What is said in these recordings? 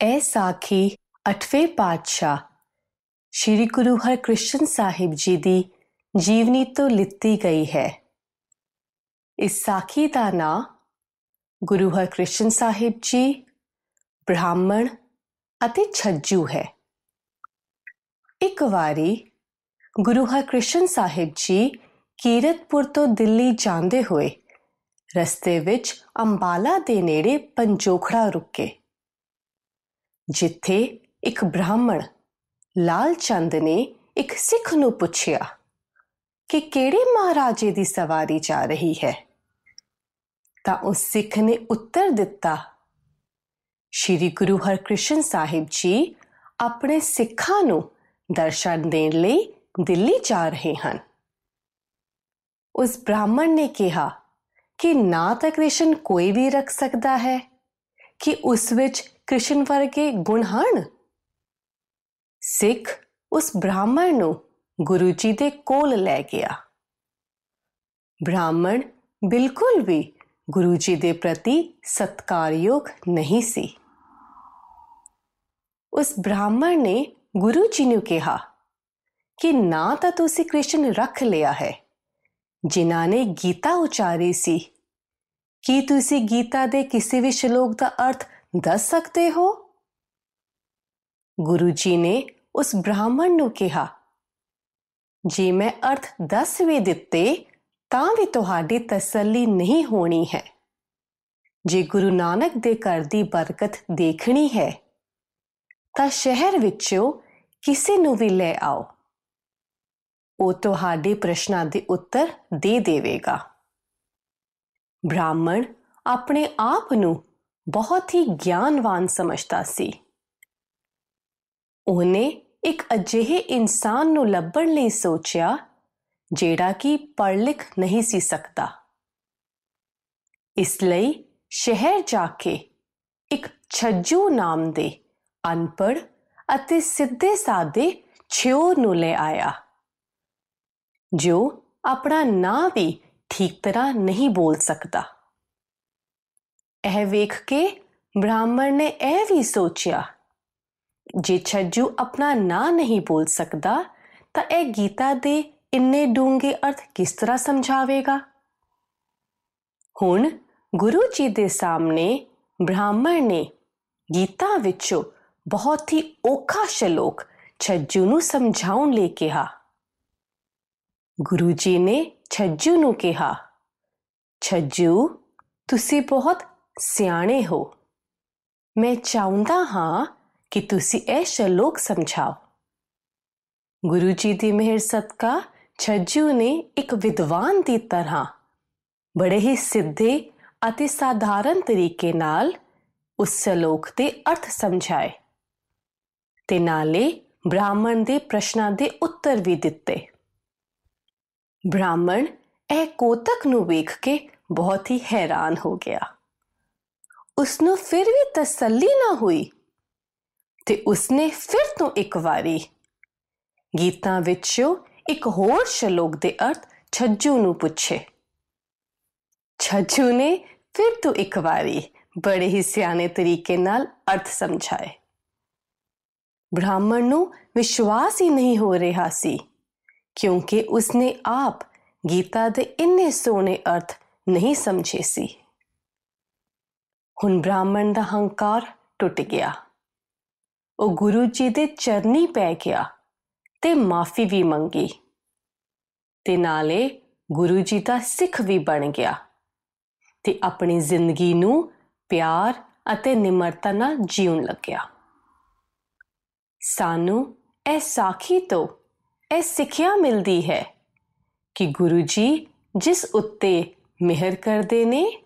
ਇਹ ਸਾਖੀ 8ਵੇਂ ਪਾਤਸ਼ਾਹ ਸ੍ਰੀ ਗੁਰੂ ਹਰਕ੍ਰਿਸ਼ਨ ਸਾਹਿਬ ਜੀ ਦੀ ਜੀਵਨੀ ਤੋਂ ਲਿੱਤੀ ਗਈ ਹੈ ਇਸ ਸਾਖੀ ਦਾ ਨਾਂ ਗੁਰੂ ਹਰਕ੍ਰਿਸ਼ਨ ਸਾਹਿਬ ਜੀ ਬ੍ਰਾਹਮਣ ਅਤੇ ਛੱਜੂ ਹੈ ਇੱਕ ਵਾਰੀ ਗੁਰੂ ਹਰਕ੍ਰਿਸ਼ਨ ਸਾਹਿਬ ਜੀ ਕੀਰਤਪੁਰ ਤੋਂ ਦਿੱਲੀ ਜਾਂਦੇ ਹੋਏ ਰਸਤੇ ਵਿੱਚ ਅੰਬਾਲਾ ਦੇ ਨੇੜੇ ਪੰਜੋਖੜਾ ਰੁਕੇ ਜਿੱਥੇ ਇੱਕ ਬ੍ਰਾਹਮਣ ਲਾਲ ਚੰਦ ਨੇ ਇੱਕ ਸਿੱਖ ਨੂੰ ਪੁੱਛਿਆ ਕਿ ਕਿਹੜੇ ਮਹਾਰਾਜੇ ਦੀ ਸਵਾਰੀ ਜਾ ਰਹੀ ਹੈ। ਤਾਂ ਉਸ ਸਿੱਖ ਨੇ ਉੱਤਰ ਦਿੱਤਾ, ਸ਼੍ਰੀ ਗੁਰੂ ਹਰਕ੍ਰਿਸ਼ਨ ਸਾਹਿਬ ਜੀ ਆਪਣੇ ਸਿੱਖਾਂ ਨੂੰ ਦਰਸ਼ਨ ਦੇਣ ਲਈ ਦਿੱਲੀ ਜਾ ਰਹੇ ਹਨ। ਉਸ ਬ੍ਰਾਹਮਣ ਨੇ ਕਿਹਾ, ਕਿ ਨਾ ਤਾਂ ਕ੍ਰਿਸ਼ਨ ਕੋਈ ਵੀ ਰੱਖ ਸਕਦਾ ਹੈ, ਕਿ ਉਸ ਵਿੱਚ ਕ੍ਰਿਸ਼ਨ ਵਰਗੇ ਗੁਣ ਹਨ ਸਿੱਖ ਉਸ ਬ੍ਰਾਹਮਣ ਨੂੰ ਗੁਰੂ ਜੀ ਦੇ ਕੋਲ ਲੈ ਗਿਆ। ਬ੍ਰਾਹਮਣ ਬਿਲਕੁਲ ਵੀ ਗੁਰੂ ਜੀ ਦੇ ਪ੍ਰਤੀ ਸਤਕਾਰਯੋਗ ਨਹੀਂ ਸੀ। ਉਸ ਬ੍ਰਾਹਮਣ ਨੇ ਗੁਰੂ ਜੀ ਨੂੰ ਕਿਹਾ ਕਿ ਨਾ ਤਾਂ ਤੁਸੀਂ ਕ੍ਰਿਸ਼ਨ ਰੱਖ ਲਿਆ ਹੈ, ਜਿਨ੍ਹਾਂ ਨੇ ਗੀਤਾ ਉਚਾਰੀ ਸੀ। ਕੀ ਤੁਸੀਂ ਗੀਤਾ ਦੇ ਕਿਸੇ ਵੀ ਸ਼ਲੋਕ ਦਾ ਅਰਥ ਦੱਸ ਸਕਦੇ ਹੋ? ਗੁਰੂ ਜੀ ਨੇ ਉਸ ਬ੍ਰਾਹਮਣ ਨੂੰ ਕਿਹਾ, ਜੇ ਮੈਂ ਅਰਥ ਦੱਸ ਵੀ ਦਿੱਤੇ, ਤਾਂ ਵੀ ਤੁਹਾਡੀ ਤਸੱਲੀ ਨਹੀਂ ਹੋਣੀ ਹੈ। ਜੇ ਗੁਰੂ ਨਾਨਕ ਦੇ ਘਰ ਦੀ ਬਰਕਤ ਦੇਖਣੀ ਹੈ, ਤਾਂ ਸ਼ਹਿਰ ਵਿੱਚੋਂ ਕਿਸੇ ਨੂੰ ਵੀ ਲੈ ਆਓ। ਉਹ ਤੁਹਾਡੇ ਪ੍ਰਸ਼ਨਾਂ ਦੇ ਉੱਤਰ ਦੇ ਦੇਵੇਗਾ। ਬ੍ਰਾਹਮਣ ਆਪਣੇ ਆਪ ਨੂੰ ਬਹੁਤ ਹੀ ਗਿਆਨਵਾਨ ਸਮਝਦਾ ਸੀ। ਉਹਨੇ ਇੱਕ ਅਜਿਹੇ ਇਨਸਾਨ ਨੂੰ ਲੱਭਣ ਲਈ ਸੋਚਿਆ, ਜਿਹੜਾ ਕਿ ਪੜ੍ਹ ਲਿਖ ਨਹੀਂ ਸੀ ਸਕਦਾ। ਇਸ ਲਈ ਸ਼ਹਿਰ ਜਾ ਕੇ ਇੱਕ ਛੱਜੂ ਨਾਮ ਦੇ ਅਨਪੜ੍ਹ ਅਤੇ ਸਿੱਧੇ ਸਾਦੇ ਛਿਓ ਨੂੰ ਲੈ ਆਇਆ, ਜੋ ਆਪਣਾ ਨਾਂ ਵੀ ਠੀਕ ਤਰ੍ਹਾਂ ਨਹੀਂ ਬੋਲ ਸਕਦਾ। ਇਹ ਵੇਖ ਕੇ ਬ੍ਰਾਹਮਣ ਨੇ ਇਹ ਵੀ ਸੋਚਿਆ ਜੇ ਛੱਜੂ ਆਪਣਾ ਨਾਂ ਨਹੀਂ ਬੋਲ ਸਕਦਾ ਤਾਂ ਇਹ ਗੀਤਾ ਦੇ ਇੰਨੇ ਡੂੰਘੇ ਅਰਥ ਕਿਸ ਤਰ੍ਹਾਂ ਸਮਝਾਵੇਗਾ ਹੁਣ ਗੁਰੂ ਜੀ ਦੇ ਸਾਹਮਣੇ ਬ੍ਰਾਹਮਣ ਨੇ ਗੀਤਾ ਵਿੱਚੋਂ ਬਹੁਤ ਹੀ ਔਖਾ ਸ਼ਲੋਕ ਛੱਜੂ ਨੂੰ ਸਮਝਾਉਣ ਲਈ ਕਿਹਾ ਗੁਰੂ ਜੀ ਨੇ ਛੱਜੂ ਨੂੰ ਕਿਹਾ ਛੱਜੂ ਤੁਸੀਂ ਬਹੁਤ ਸਿਆਣੇ ਹੋ ਮੈਂ ਚਾਹੁੰਦਾ ਹਾਂ ਕਿ ਤੁਸੀਂ ਇਹ ਸ਼ਲੋਕ ਸਮਝਾਓ ਗੁਰੂ ਜੀ ਦੀ ਮਿਹਰ ਸਦਕਾ ਛੱਜੂ ਨੇ ਇੱਕ ਵਿਦਵਾਨ ਦੀ ਤਰ੍ਹਾਂ ਬੜੇ ਹੀ ਸਿੱਧੇ ਅਤੇ ਸਾਧਾਰਨ ਤਰੀਕੇ ਨਾਲ ਉਸ ਸ਼ਲੋਕ ਦੇ ਅਰਥ ਸਮਝਾਏ ਤੇ ਨਾਲੇ ਬ੍ਰਾਹਮਣ ਦੇ ਪ੍ਰਸ਼ਨਾਂ ਦੇ ਉੱਤਰ ਵੀ ਦਿੱਤੇ ਬ੍ਰਾਹਮਣ ਇਹ ਕੋਤਕ ਨੂੰ ਵੇਖ ਕੇ ਬਹੁਤ ਹੀ ਹੈਰਾਨ ਹੋ ਗਿਆ ਉਸ ਨੂੰ ਫਿਰ ਵੀ ਤਸੱਲੀ ਨਾ ਹੋਈ ਤੇ ਉਸਨੇ ਫਿਰ ਤੋਂ ਇੱਕ ਵਾਰੀ ਗੀਤਾ ਵਿੱਚੋਂ ਇੱਕ ਹੋਰ ਸ਼ਲੋਕ ਦੇ ਅਰਥ ਛੱਜੂ ਨੂੰ ਪੁੱਛੇ। ਛੱਜੂ ਨੇ ਫਿਰ ਤੋਂ ਇੱਕ ਵਾਰੀ ਬੜੇ ਹੀ ਸਿਆਣੇ ਤਰੀਕੇ ਨਾਲ ਅਰਥ ਸਮਝਾਏ। ਬ੍ਰਾਹਮਣ ਨੂੰ ਵਿਸ਼ਵਾਸ ਹੀ ਨਹੀਂ ਹੋ ਰਿਹਾ ਸੀ ਕਿਉਂਕਿ ਉਸਨੇ ਆਪ ਗੀਤਾ ਦੇ ਇੰਨੇ ਸੋਹਣੇ ਅਰਥ ਨਹੀਂ ਸਮਝੇ ਸੀ। ਹੁਣ ਬ੍ਰਾਹਮਣ ਦਾ ਹੰਕਾਰ ਟੁੱਟ ਗਿਆ। ਉਹ ਗੁਰੂ ਜੀ ਦੇ ਚਰਨੀ ਪੈ ਗਿਆ ਤੇ ਮਾਫੀ ਵੀ ਮੰਗੀ। ਤੇ ਨਾਲੇ ਗੁਰੂ ਜੀ ਦਾ ਸਿੱਖ ਵੀ ਬਣ ਗਿਆ ਤੇ ਆਪਣੀ ਜ਼ਿੰਦਗੀ ਨੂੰ ਪਿਆਰ ਅਤੇ ਨਿਮਰਤਾ ਨਾਲ ਜੀਉਣ ਲੱਗਿਆ। ਸਾਨੂੰ ਇਹ ਸਾਖੀ ਤੋਂ ਇਹ ਸਿੱਖਿਆ ਮਿਲਦੀ ਹੈ ਕਿ ਗੁਰੂ ਜੀ ਜਿਸ ਉੱਤੇ ਮਿਹਰ ਕਰਦੇ ਨੇ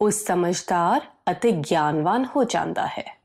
ਉਹ ਸਮਝਦਾਰ ਅਤੇ ਗਿਆਨਵਾਨ ਹੋ ਜਾਂਦਾ ਹੈ।